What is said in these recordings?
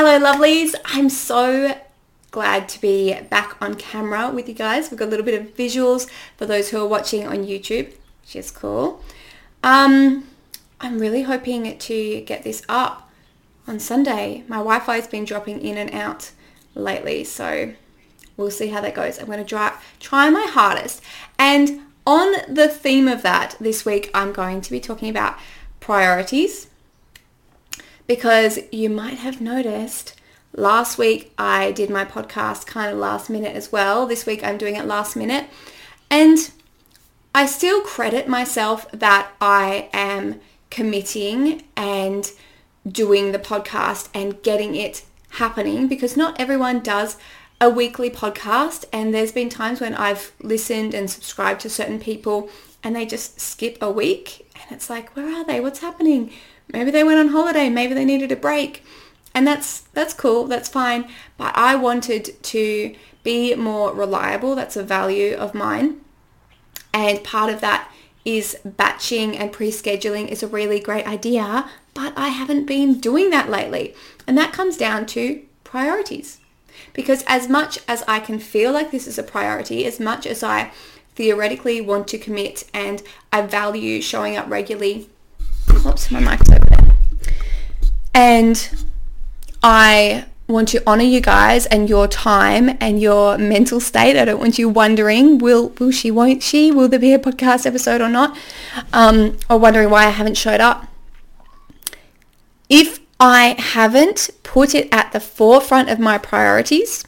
Hello lovelies, I'm so glad to be back on camera with you guys. We've got a little bit of visuals for those who are watching on YouTube, which is cool. Um, I'm really hoping to get this up on Sunday. My Wi-Fi has been dropping in and out lately, so we'll see how that goes. I'm going to try, try my hardest. And on the theme of that, this week I'm going to be talking about priorities because you might have noticed last week I did my podcast kind of last minute as well. This week I'm doing it last minute. And I still credit myself that I am committing and doing the podcast and getting it happening because not everyone does a weekly podcast and there's been times when I've listened and subscribed to certain people and they just skip a week and it's like where are they what's happening maybe they went on holiday maybe they needed a break and that's that's cool that's fine but I wanted to be more reliable that's a value of mine and part of that is batching and pre-scheduling is a really great idea, but I haven't been doing that lately. And that comes down to priorities. Because as much as I can feel like this is a priority, as much as I theoretically want to commit and I value showing up regularly, oops, my mic's over there. And I want to honor you guys and your time and your mental state. I don't want you wondering, will will she, won't she, will there be a podcast episode or not? Um, or wondering why I haven't showed up. If I haven't put it at the forefront of my priorities,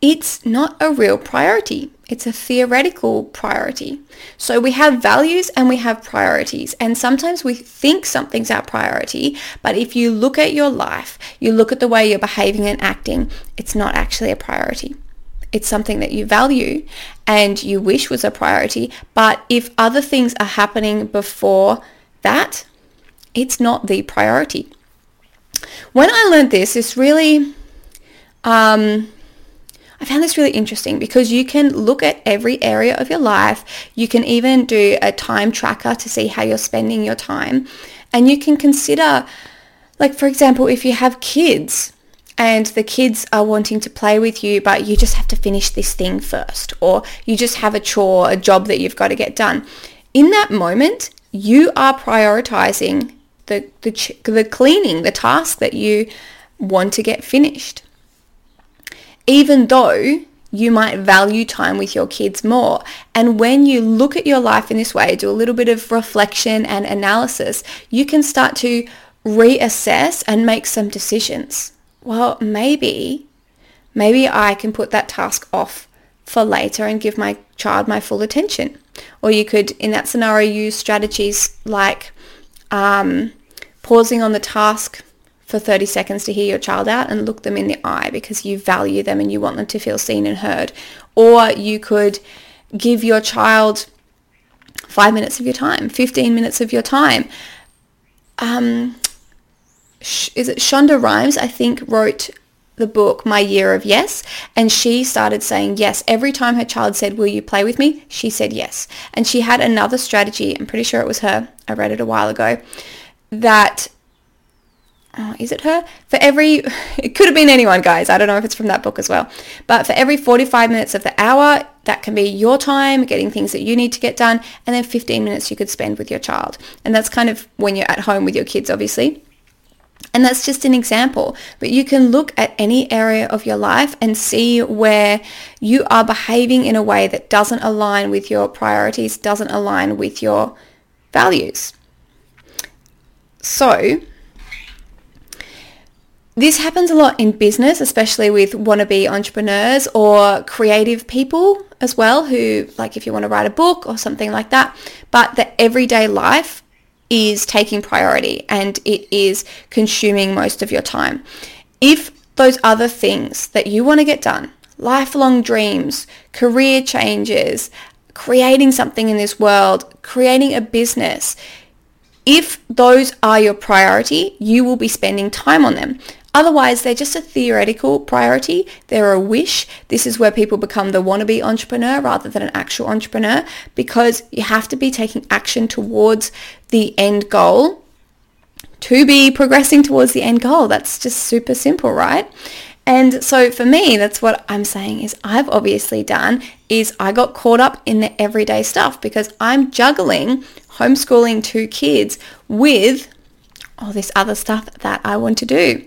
it's not a real priority. It's a theoretical priority. So we have values and we have priorities. And sometimes we think something's our priority, but if you look at your life, you look at the way you're behaving and acting, it's not actually a priority. It's something that you value and you wish was a priority. But if other things are happening before that, it's not the priority. When I learned this, it's really, um, I found this really interesting because you can look at every area of your life. You can even do a time tracker to see how you're spending your time. And you can consider, like for example, if you have kids and the kids are wanting to play with you, but you just have to finish this thing first, or you just have a chore, a job that you've got to get done. In that moment, you are prioritizing the, the, the cleaning, the task that you want to get finished even though you might value time with your kids more. And when you look at your life in this way, do a little bit of reflection and analysis, you can start to reassess and make some decisions. Well, maybe, maybe I can put that task off for later and give my child my full attention. Or you could, in that scenario, use strategies like um, pausing on the task for 30 seconds to hear your child out and look them in the eye because you value them and you want them to feel seen and heard. Or you could give your child five minutes of your time, 15 minutes of your time. Um, is it Shonda Rhimes, I think, wrote the book My Year of Yes and she started saying yes. Every time her child said, will you play with me? She said yes. And she had another strategy, I'm pretty sure it was her, I read it a while ago, that oh, is it her? For every, it could have been anyone, guys. I don't know if it's from that book as well. But for every 45 minutes of the hour, that can be your time getting things that you need to get done. And then 15 minutes you could spend with your child. And that's kind of when you're at home with your kids, obviously. And that's just an example. But you can look at any area of your life and see where you are behaving in a way that doesn't align with your priorities, doesn't align with your values. So this happens a lot in business, especially with wannabe entrepreneurs or creative people as well, who like if you want to write a book or something like that. But the everyday life is taking priority and it is consuming most of your time. If those other things that you want to get done, lifelong dreams, career changes, creating something in this world, creating a business, if those are your priority, you will be spending time on them. Otherwise, they're just a theoretical priority. They're a wish. This is where people become the wannabe entrepreneur rather than an actual entrepreneur because you have to be taking action towards the end goal to be progressing towards the end goal. That's just super simple, right? And so for me, that's what I'm saying is I've obviously done is I got caught up in the everyday stuff because I'm juggling homeschooling two kids with all this other stuff that I want to do.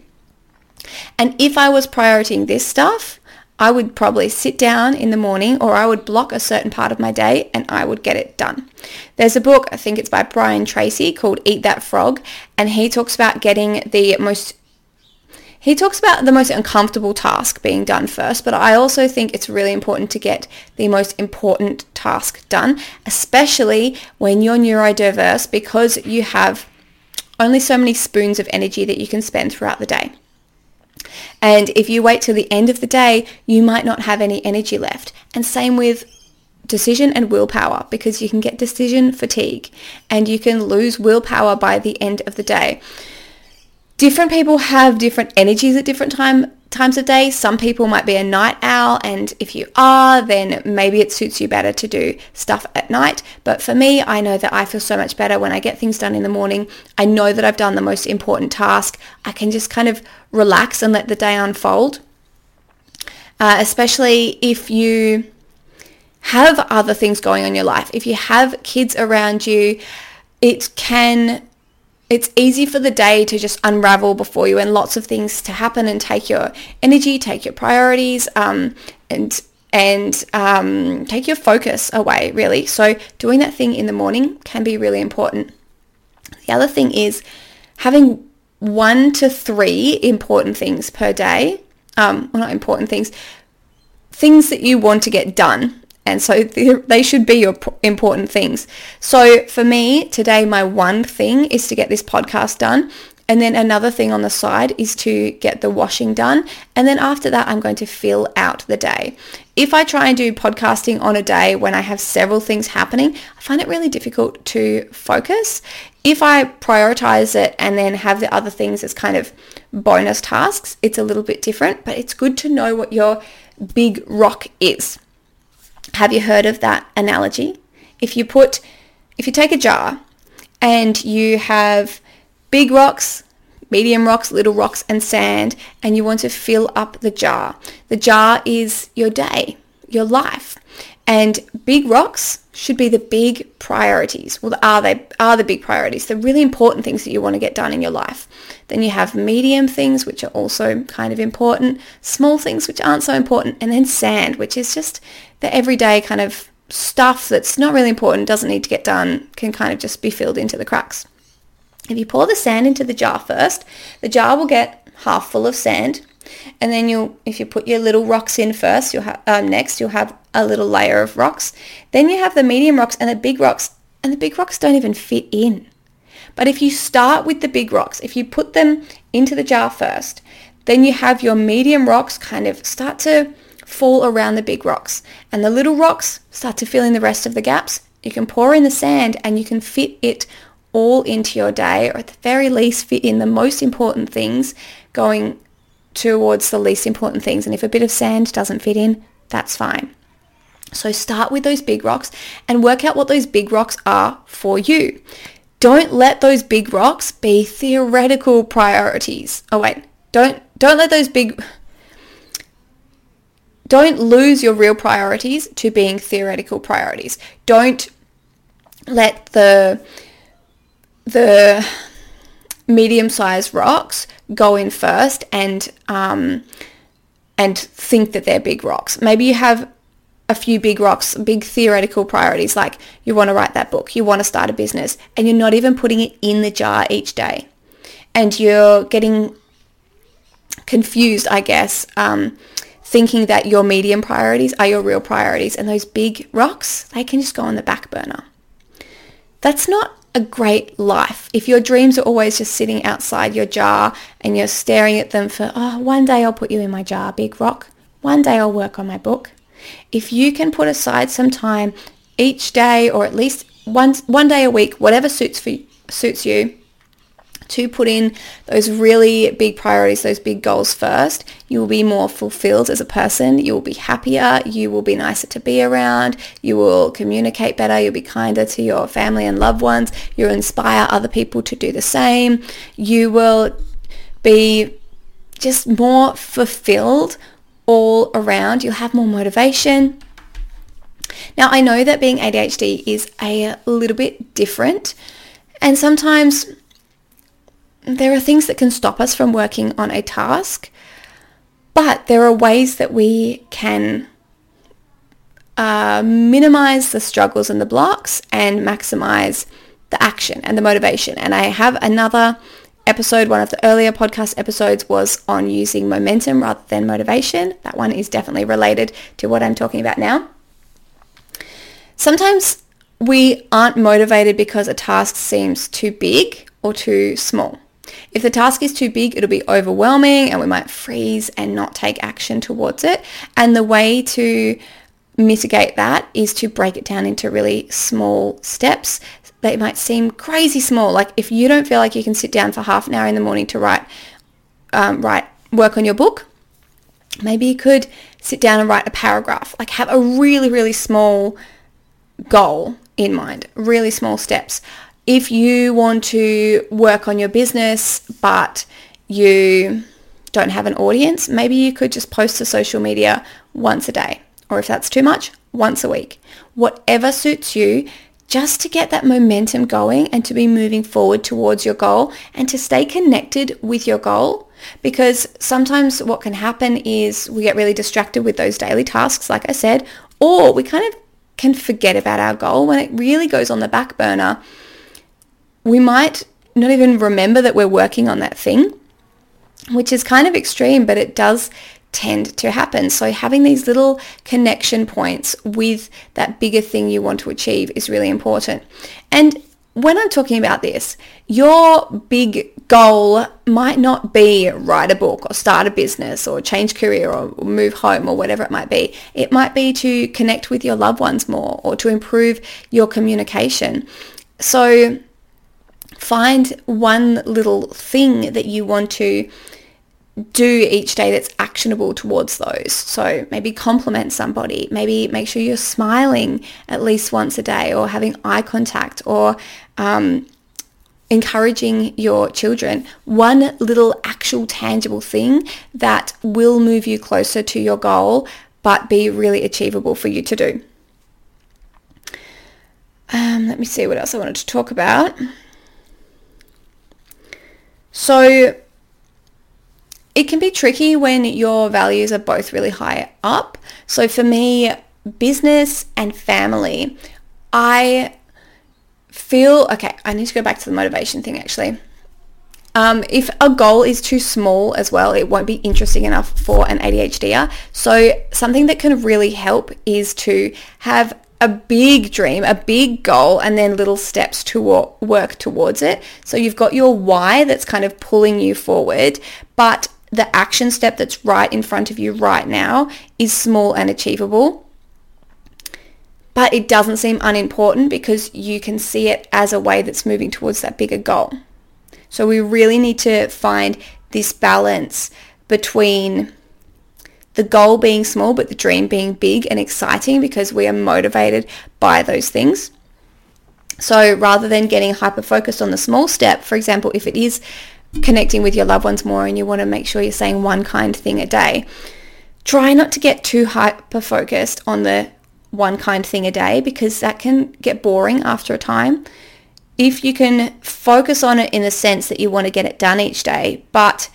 And if I was prioritizing this stuff, I would probably sit down in the morning or I would block a certain part of my day and I would get it done. There's a book, I think it's by Brian Tracy called Eat That Frog and he talks about getting the most he talks about the most uncomfortable task being done first, but I also think it's really important to get the most important task done, especially when you're neurodiverse because you have only so many spoons of energy that you can spend throughout the day. And if you wait till the end of the day, you might not have any energy left. And same with decision and willpower because you can get decision fatigue and you can lose willpower by the end of the day different people have different energies at different time times of day. Some people might be a night owl and if you are, then maybe it suits you better to do stuff at night. But for me, I know that I feel so much better when I get things done in the morning. I know that I've done the most important task. I can just kind of relax and let the day unfold. Uh, especially if you have other things going on in your life. If you have kids around you, it can it's easy for the day to just unravel before you and lots of things to happen and take your energy, take your priorities, um, and and um, take your focus away, really. So doing that thing in the morning can be really important. The other thing is having one to three important things per day. Um, well, not important things, things that you want to get done and so they should be your important things. So for me today, my one thing is to get this podcast done. And then another thing on the side is to get the washing done. And then after that, I'm going to fill out the day. If I try and do podcasting on a day when I have several things happening, I find it really difficult to focus. If I prioritize it and then have the other things as kind of bonus tasks, it's a little bit different, but it's good to know what your big rock is. Have you heard of that analogy? If you put, if you take a jar and you have big rocks, medium rocks, little rocks and sand and you want to fill up the jar. The jar is your day, your life. And big rocks should be the big priorities. Well, are they are the big priorities, the really important things that you want to get done in your life. Then you have medium things, which are also kind of important, small things, which aren't so important, and then sand, which is just the everyday kind of stuff that's not really important, doesn't need to get done, can kind of just be filled into the cracks. If you pour the sand into the jar first, the jar will get half full of sand and then you'll, if you put your little rocks in first, you'll have, um, next you'll have a little layer of rocks. Then you have the medium rocks and the big rocks, and the big rocks don't even fit in. But if you start with the big rocks, if you put them into the jar first, then you have your medium rocks kind of start to fall around the big rocks. And the little rocks start to fill in the rest of the gaps. You can pour in the sand and you can fit it all into your day, or at the very least fit in the most important things going towards the least important things. And if a bit of sand doesn't fit in, that's fine. So start with those big rocks and work out what those big rocks are for you. Don't let those big rocks be theoretical priorities. Oh wait, don't don't let those big don't lose your real priorities to being theoretical priorities. Don't let the the medium-sized rocks go in first and um, and think that they're big rocks. Maybe you have a few big rocks, big theoretical priorities, like you want to write that book, you want to start a business, and you're not even putting it in the jar each day. And you're getting confused, I guess, um, thinking that your medium priorities are your real priorities, and those big rocks, they can just go on the back burner. That's not a great life. If your dreams are always just sitting outside your jar and you're staring at them for, oh, one day I'll put you in my jar, big rock. One day I'll work on my book. If you can put aside some time each day or at least one, one day a week, whatever suits, for, suits you, to put in those really big priorities, those big goals first, you will be more fulfilled as a person. You will be happier. You will be nicer to be around. You will communicate better. You'll be kinder to your family and loved ones. You'll inspire other people to do the same. You will be just more fulfilled all around. You'll have more motivation. Now, I know that being ADHD is a little bit different and sometimes there are things that can stop us from working on a task, but there are ways that we can uh, minimize the struggles and the blocks and maximize the action and the motivation. And I have another episode, one of the earlier podcast episodes was on using momentum rather than motivation. That one is definitely related to what I'm talking about now. Sometimes we aren't motivated because a task seems too big or too small. If the task is too big, it'll be overwhelming and we might freeze and not take action towards it. And the way to mitigate that is to break it down into really small steps. They might seem crazy small. Like if you don't feel like you can sit down for half an hour in the morning to write, um, write, work on your book, maybe you could sit down and write a paragraph. Like have a really, really small goal in mind, really small steps if you want to work on your business but you don't have an audience, maybe you could just post to social media once a day. Or if that's too much, once a week. Whatever suits you, just to get that momentum going and to be moving forward towards your goal and to stay connected with your goal. Because sometimes what can happen is we get really distracted with those daily tasks, like I said, or we kind of can forget about our goal when it really goes on the back burner we might not even remember that we're working on that thing, which is kind of extreme, but it does tend to happen. So having these little connection points with that bigger thing you want to achieve is really important. And when I'm talking about this, your big goal might not be write a book or start a business or change career or move home or whatever it might be. It might be to connect with your loved ones more or to improve your communication. So Find one little thing that you want to do each day that's actionable towards those. So maybe compliment somebody, maybe make sure you're smiling at least once a day or having eye contact or um, encouraging your children. One little actual tangible thing that will move you closer to your goal but be really achievable for you to do. Um, let me see what else I wanted to talk about. So it can be tricky when your values are both really high up. So for me, business and family, I feel, okay, I need to go back to the motivation thing actually. Um, if a goal is too small as well, it won't be interesting enough for an ADHDer. So something that can really help is to have a big dream, a big goal, and then little steps to work towards it. So you've got your why that's kind of pulling you forward, but the action step that's right in front of you right now is small and achievable. But it doesn't seem unimportant because you can see it as a way that's moving towards that bigger goal. So we really need to find this balance between the goal being small, but the dream being big and exciting because we are motivated by those things. So rather than getting hyper focused on the small step, for example, if it is connecting with your loved ones more and you want to make sure you're saying one kind thing a day, try not to get too hyper focused on the one kind thing a day because that can get boring after a time. If you can focus on it in the sense that you want to get it done each day, but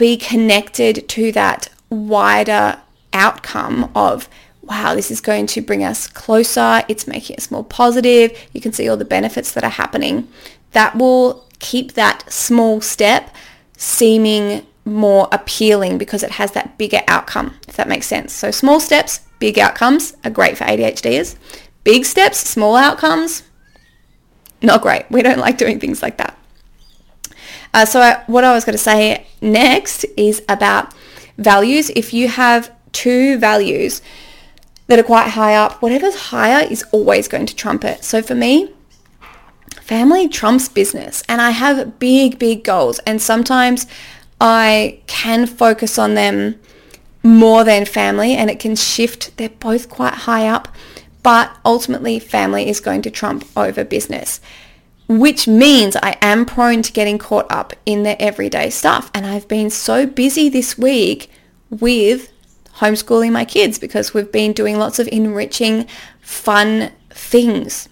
be connected to that wider outcome of wow, this is going to bring us closer. It's making us more positive. You can see all the benefits that are happening. That will keep that small step seeming more appealing because it has that bigger outcome, if that makes sense. So small steps, big outcomes are great for ADHDers. Big steps, small outcomes, not great. We don't like doing things like that. Uh, so I, what I was going to say next is about values. If you have two values that are quite high up, whatever's higher is always going to trump it. So for me, family trumps business and I have big, big goals and sometimes I can focus on them more than family and it can shift. They're both quite high up, but ultimately family is going to trump over business, which means I am prone to getting caught up in the everyday stuff. And I've been so busy this week with homeschooling my kids because we've been doing lots of enriching, fun things.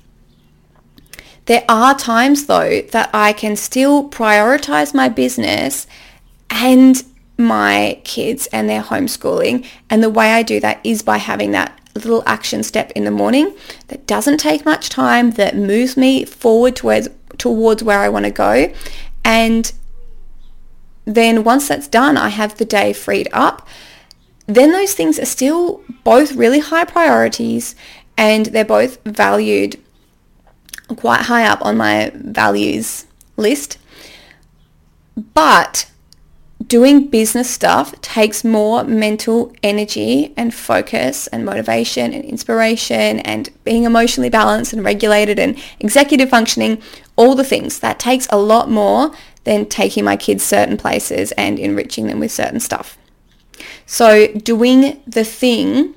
There are times though that I can still prioritize my business and my kids and their homeschooling. And the way I do that is by having that little action step in the morning that doesn't take much time, that moves me forward towards, towards where I want to go. And then once that's done, I have the day freed up. Then those things are still both really high priorities and they're both valued quite high up on my values list. But doing business stuff takes more mental energy and focus and motivation and inspiration and being emotionally balanced and regulated and executive functioning, all the things. That takes a lot more than taking my kids certain places and enriching them with certain stuff. So doing the thing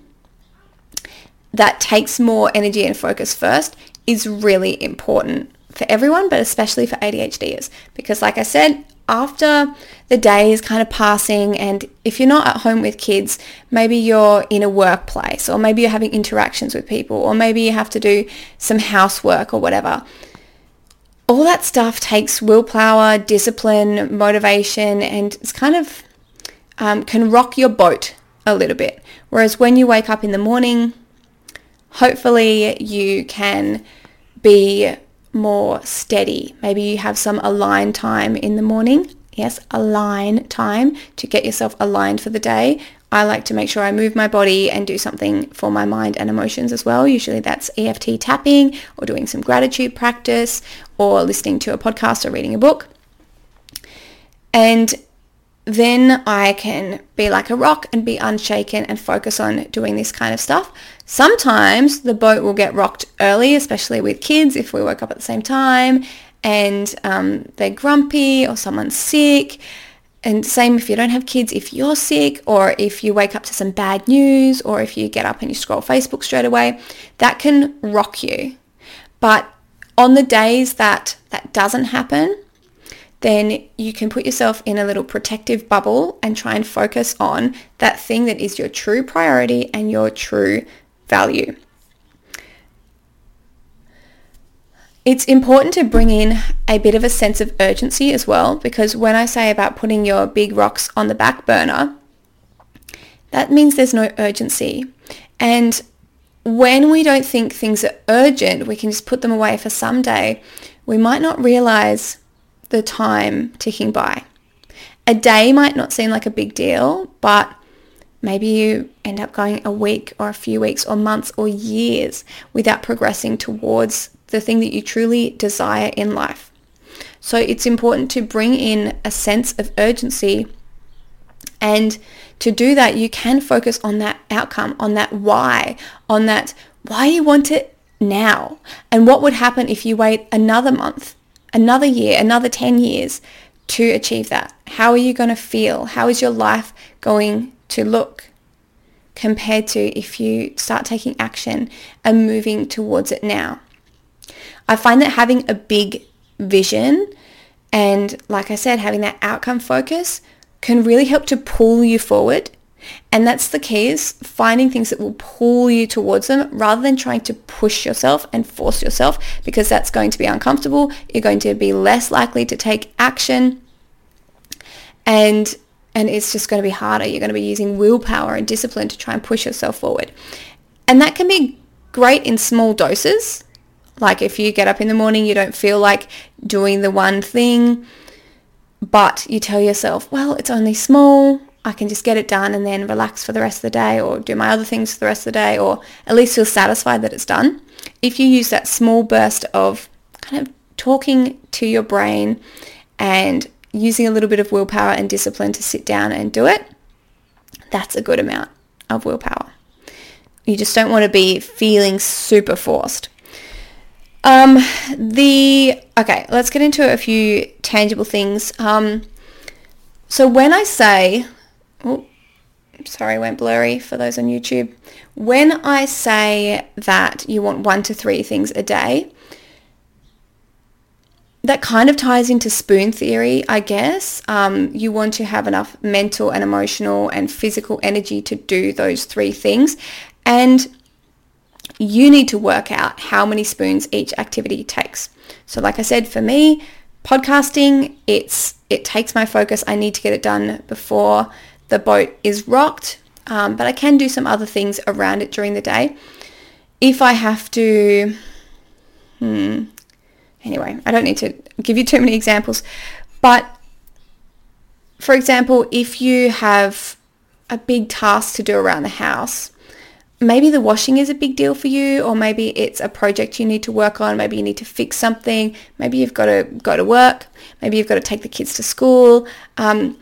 that takes more energy and focus first is really important for everyone, but especially for ADHDers. Because like I said, after the day is kind of passing and if you're not at home with kids, maybe you're in a workplace or maybe you're having interactions with people or maybe you have to do some housework or whatever. All that stuff takes willpower, discipline, motivation and it's kind of um, can rock your boat a little bit. Whereas when you wake up in the morning, hopefully you can be more steady. Maybe you have some align time in the morning. Yes, align time to get yourself aligned for the day. I like to make sure I move my body and do something for my mind and emotions as well. Usually that's EFT tapping or doing some gratitude practice or listening to a podcast or reading a book. And then I can be like a rock and be unshaken and focus on doing this kind of stuff. Sometimes the boat will get rocked early, especially with kids if we woke up at the same time and um, they're grumpy or someone's sick. And same if you don't have kids, if you're sick or if you wake up to some bad news or if you get up and you scroll Facebook straight away, that can rock you. But on the days that that doesn't happen, then you can put yourself in a little protective bubble and try and focus on that thing that is your true priority and your true value. It's important to bring in a bit of a sense of urgency as well because when I say about putting your big rocks on the back burner, that means there's no urgency. And when we don't think things are urgent, we can just put them away for some day. We might not realize the time ticking by. A day might not seem like a big deal, but maybe you end up going a week or a few weeks or months or years without progressing towards the thing that you truly desire in life. So it's important to bring in a sense of urgency and to do that, you can focus on that outcome, on that why, on that why you want it now. And what would happen if you wait another month another year, another 10 years to achieve that? How are you going to feel? How is your life going to look compared to if you start taking action and moving towards it now? I find that having a big vision and like I said, having that outcome focus can really help to pull you forward and that's the key is finding things that will pull you towards them rather than trying to push yourself and force yourself because that's going to be uncomfortable. You're going to be less likely to take action and and it's just going to be harder. You're going to be using willpower and discipline to try and push yourself forward. And that can be great in small doses. Like if you get up in the morning, you don't feel like doing the one thing, but you tell yourself, well, it's only small. I can just get it done and then relax for the rest of the day or do my other things for the rest of the day or at least feel satisfied that it's done. If you use that small burst of kind of talking to your brain and using a little bit of willpower and discipline to sit down and do it, that's a good amount of willpower. You just don't want to be feeling super forced. Um, the okay, let's get into a few tangible things. Um, so when I say, oh, sorry, went blurry for those on YouTube. When I say that you want one to three things a day, that kind of ties into spoon theory, I guess. Um, you want to have enough mental and emotional and physical energy to do those three things. And you need to work out how many spoons each activity takes. So like I said, for me, podcasting, it's it takes my focus. I need to get it done before the boat is rocked, um, but I can do some other things around it during the day. If I have to, hmm, anyway, I don't need to give you too many examples, but for example, if you have a big task to do around the house, maybe the washing is a big deal for you or maybe it's a project you need to work on maybe you need to fix something maybe you've got to go to work maybe you've got to take the kids to school um,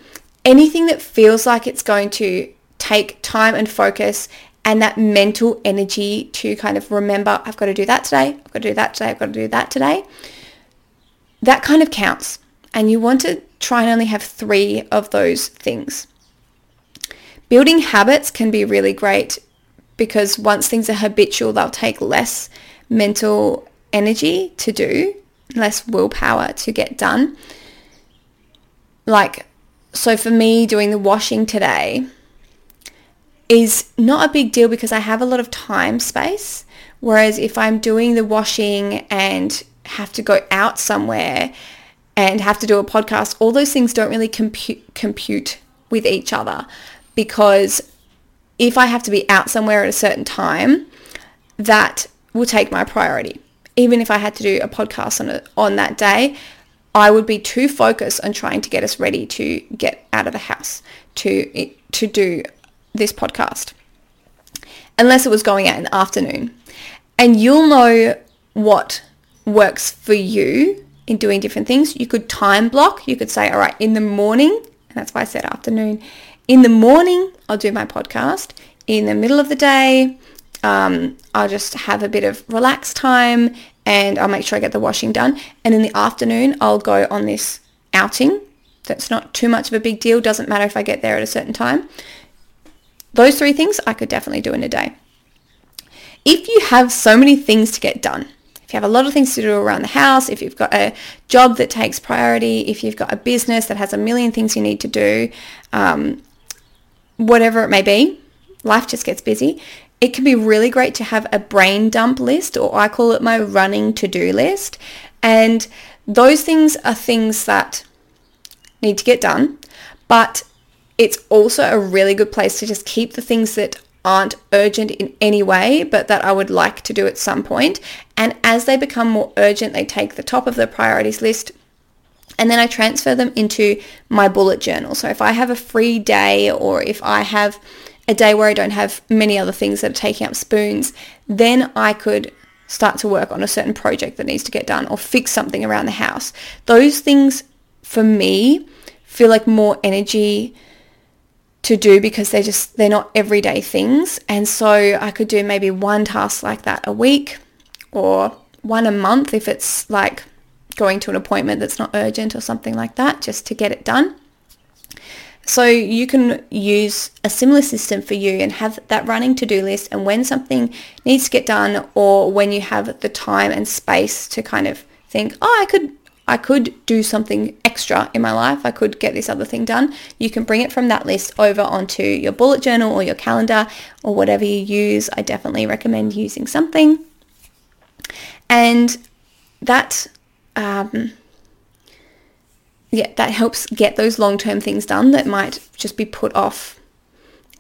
anything that feels like it's going to take time and focus and that mental energy to kind of remember I've got to do that today I've got to do that today I've got to do that today that kind of counts and you want to try and only have three of those things building habits can be really great because once things are habitual, they'll take less mental energy to do, less willpower to get done. Like, so for me, doing the washing today is not a big deal because I have a lot of time space. Whereas if I'm doing the washing and have to go out somewhere and have to do a podcast, all those things don't really compute, compute with each other because if I have to be out somewhere at a certain time, that will take my priority. Even if I had to do a podcast on, a, on that day, I would be too focused on trying to get us ready to get out of the house to, to do this podcast. Unless it was going out in the afternoon. And you'll know what works for you in doing different things. You could time block. You could say, all right, in the morning, and that's why I said afternoon, in the morning, I'll do my podcast. In the middle of the day, um, I'll just have a bit of relaxed time and I'll make sure I get the washing done. And in the afternoon, I'll go on this outing. That's not too much of a big deal. Doesn't matter if I get there at a certain time. Those three things I could definitely do in a day. If you have so many things to get done, if you have a lot of things to do around the house, if you've got a job that takes priority, if you've got a business that has a million things you need to do, um, whatever it may be, life just gets busy. It can be really great to have a brain dump list or I call it my running to-do list. And those things are things that need to get done, but it's also a really good place to just keep the things that aren't urgent in any way, but that I would like to do at some point. And as they become more urgent, they take the top of the priorities list and then I transfer them into my bullet journal. So if I have a free day or if I have a day where I don't have many other things that are taking up spoons, then I could start to work on a certain project that needs to get done or fix something around the house. Those things for me feel like more energy to do because they're just they're not everyday things and so I could do maybe one task like that a week or one a month if it's like going to an appointment that's not urgent or something like that just to get it done. So you can use a similar system for you and have that running to-do list and when something needs to get done or when you have the time and space to kind of think, oh, I could I could do something extra in my life. I could get this other thing done. You can bring it from that list over onto your bullet journal or your calendar or whatever you use. I definitely recommend using something. And that um, yeah, that helps get those long-term things done that might just be put off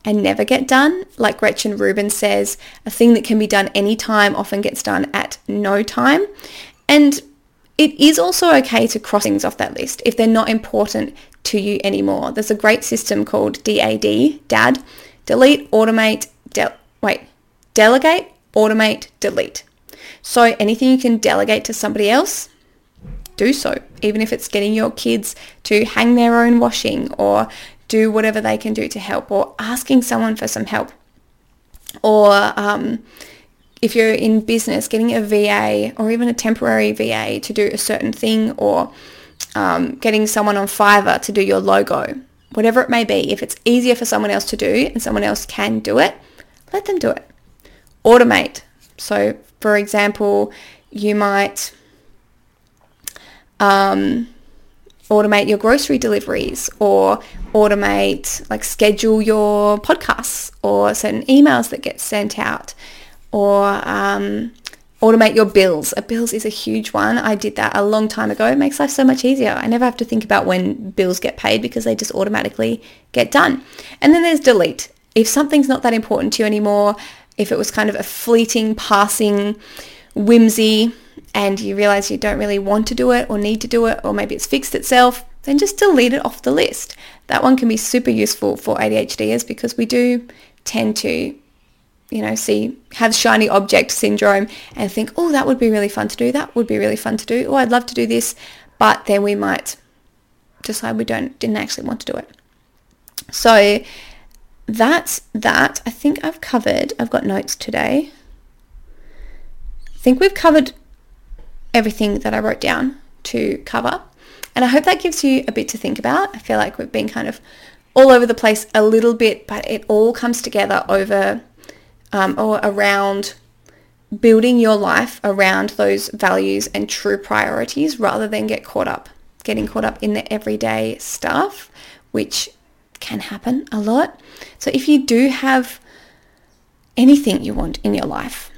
and never get done. Like Gretchen Rubin says, a thing that can be done anytime often gets done at no time. And it is also okay to cross things off that list if they're not important to you anymore. There's a great system called DAD, DAD, delete, automate, de- wait, delegate, automate, delete. So anything you can delegate to somebody else, do so, even if it's getting your kids to hang their own washing or do whatever they can do to help or asking someone for some help or um, if you're in business, getting a VA or even a temporary VA to do a certain thing or um, getting someone on Fiverr to do your logo, whatever it may be, if it's easier for someone else to do and someone else can do it, let them do it. Automate. So, for example, you might um, automate your grocery deliveries or automate, like schedule your podcasts or certain emails that get sent out or um, automate your bills. A bills is a huge one. I did that a long time ago. It makes life so much easier. I never have to think about when bills get paid because they just automatically get done. And then there's delete. If something's not that important to you anymore, if it was kind of a fleeting, passing whimsy and you realize you don't really want to do it or need to do it or maybe it's fixed itself, then just delete it off the list. That one can be super useful for ADHDers because we do tend to you know, see, have shiny object syndrome and think, oh, that would be really fun to do. That would be really fun to do. Oh, I'd love to do this. But then we might decide we don't, didn't actually want to do it. So that's that. I think I've covered, I've got notes today. I think we've covered everything that I wrote down to cover. And I hope that gives you a bit to think about. I feel like we've been kind of all over the place a little bit, but it all comes together over um, or around building your life around those values and true priorities rather than get caught up, getting caught up in the everyday stuff, which can happen a lot. So if you do have anything you want in your life,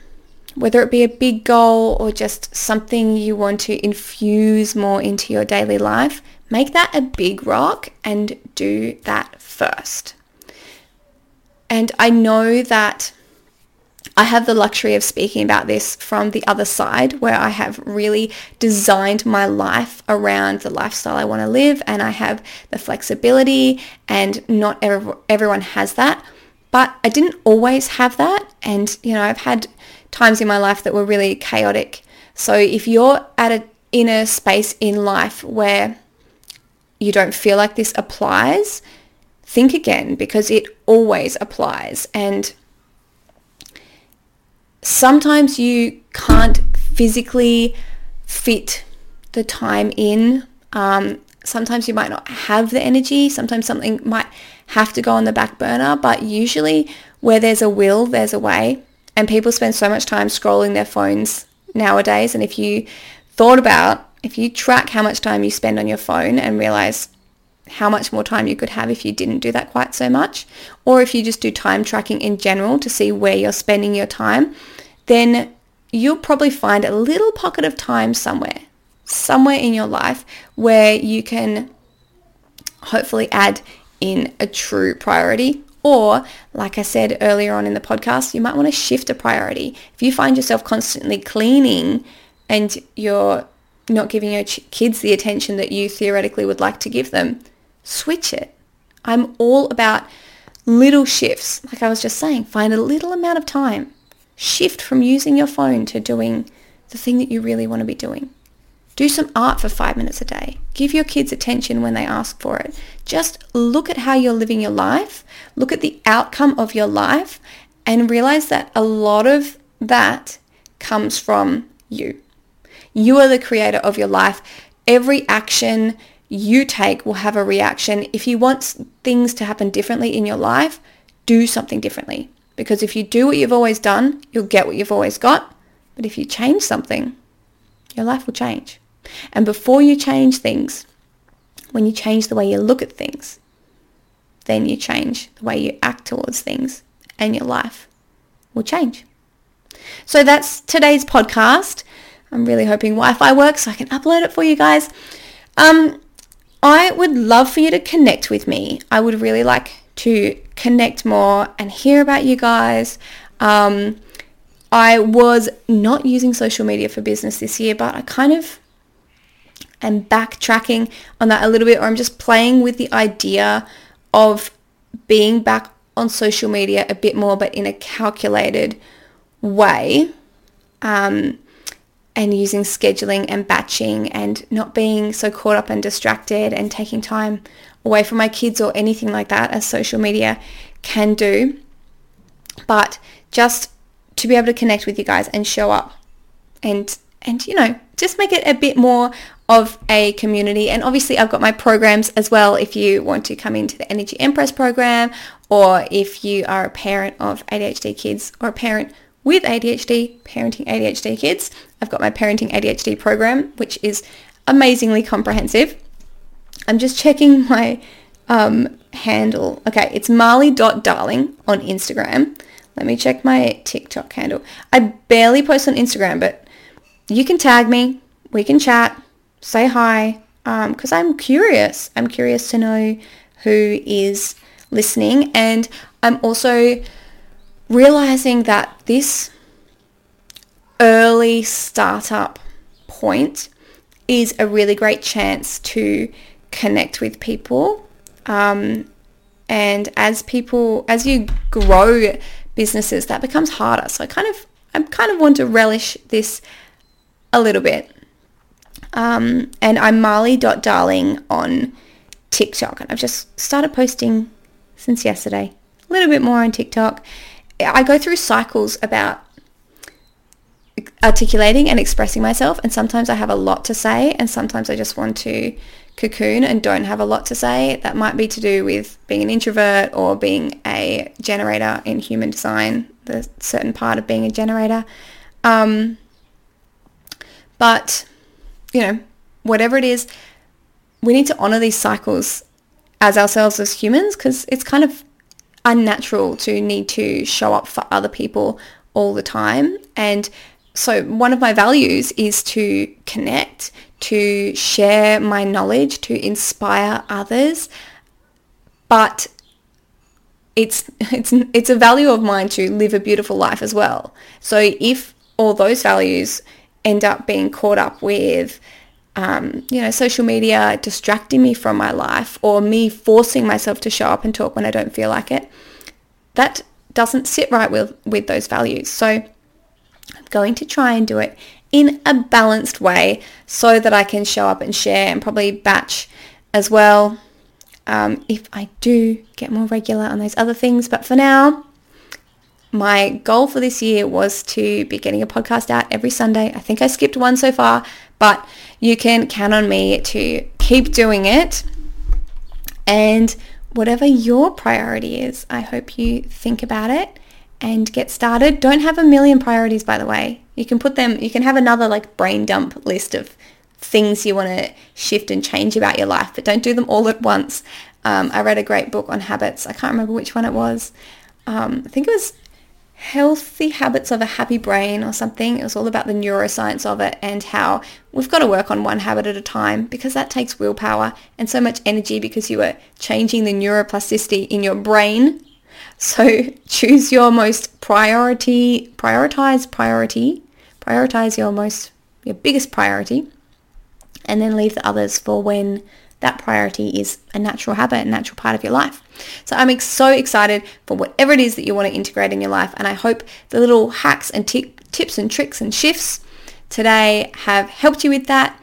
whether it be a big goal or just something you want to infuse more into your daily life, make that a big rock and do that first. And I know that I have the luxury of speaking about this from the other side where I have really designed my life around the lifestyle I want to live and I have the flexibility and not every, everyone has that. But I didn't always have that and you know I've had times in my life that were really chaotic. So if you're at a inner space in life where you don't feel like this applies, think again because it always applies and sometimes you can't physically fit the time in. Um, sometimes you might not have the energy. Sometimes something might have to go on the back burner. But usually where there's a will, there's a way. And people spend so much time scrolling their phones nowadays. And if you thought about, if you track how much time you spend on your phone and realize how much more time you could have if you didn't do that quite so much, or if you just do time tracking in general to see where you're spending your time, then you'll probably find a little pocket of time somewhere, somewhere in your life where you can hopefully add in a true priority. Or, like I said earlier on in the podcast, you might want to shift a priority. If you find yourself constantly cleaning and you're not giving your kids the attention that you theoretically would like to give them, switch it. I'm all about little shifts. Like I was just saying, find a little amount of time. Shift from using your phone to doing the thing that you really want to be doing. Do some art for five minutes a day. Give your kids attention when they ask for it. Just look at how you're living your life. Look at the outcome of your life and realize that a lot of that comes from you. You are the creator of your life. Every action you take will have a reaction. If you want things to happen differently in your life, do something differently. Because if you do what you've always done, you'll get what you've always got. But if you change something, your life will change. And before you change things, when you change the way you look at things, then you change the way you act towards things and your life will change. So that's today's podcast. I'm really hoping Wi-Fi works so I can upload it for you guys. Um, I would love for you to connect with me. I would really like to connect more and hear about you guys. Um, I was not using social media for business this year, but I kind of am backtracking on that a little bit, or I'm just playing with the idea of being back on social media a bit more, but in a calculated way. Um, and using scheduling and batching and not being so caught up and distracted and taking time away from my kids or anything like that as social media can do. But just to be able to connect with you guys and show up and and you know just make it a bit more of a community and obviously I've got my programs as well if you want to come into the Energy Empress program or if you are a parent of ADHD kids or a parent with ADHD, parenting ADHD kids, I've got my parenting ADHD program which is amazingly comprehensive. I'm just checking my um, handle. Okay, it's marli.darling on Instagram. Let me check my TikTok handle. I barely post on Instagram, but you can tag me. We can chat. Say hi. Because um, I'm curious. I'm curious to know who is listening. And I'm also realizing that this early startup point is a really great chance to connect with people. Um, and as people, as you grow businesses, that becomes harder. So I kind of, I kind of want to relish this a little bit. Um, and I'm marli.darling on TikTok. And I've just started posting since yesterday. A little bit more on TikTok. I go through cycles about articulating and expressing myself and sometimes I have a lot to say and sometimes I just want to cocoon and don't have a lot to say. That might be to do with being an introvert or being a generator in human design, the certain part of being a generator. Um, but, you know, whatever it is, we need to honor these cycles as ourselves as humans because it's kind of unnatural to need to show up for other people all the time. And so one of my values is to connect, to share my knowledge, to inspire others. But it's it's it's a value of mine to live a beautiful life as well. So if all those values end up being caught up with um, you know, social media distracting me from my life or me forcing myself to show up and talk when I don't feel like it, that doesn't sit right with, with those values. So I'm going to try and do it in a balanced way so that I can show up and share and probably batch as well um, if I do get more regular on those other things. But for now, my goal for this year was to be getting a podcast out every Sunday. I think I skipped one so far, but you can count on me to keep doing it. And whatever your priority is, I hope you think about it and get started. Don't have a million priorities, by the way. You can put them, you can have another like brain dump list of things you want to shift and change about your life, but don't do them all at once. Um, I read a great book on habits. I can't remember which one it was. Um, I think it was healthy habits of a happy brain or something. It was all about the neuroscience of it and how we've got to work on one habit at a time because that takes willpower and so much energy because you are changing the neuroplasticity in your brain. So choose your most priority, prioritize priority, prioritize your most, your biggest priority and then leave the others for when that priority is a natural habit, a natural part of your life. So I'm so excited for whatever it is that you want to integrate in your life. And I hope the little hacks and t- tips and tricks and shifts today have helped you with that.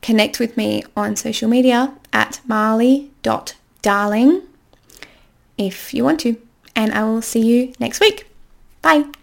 Connect with me on social media at marli.darling if you want to. And I will see you next week. Bye.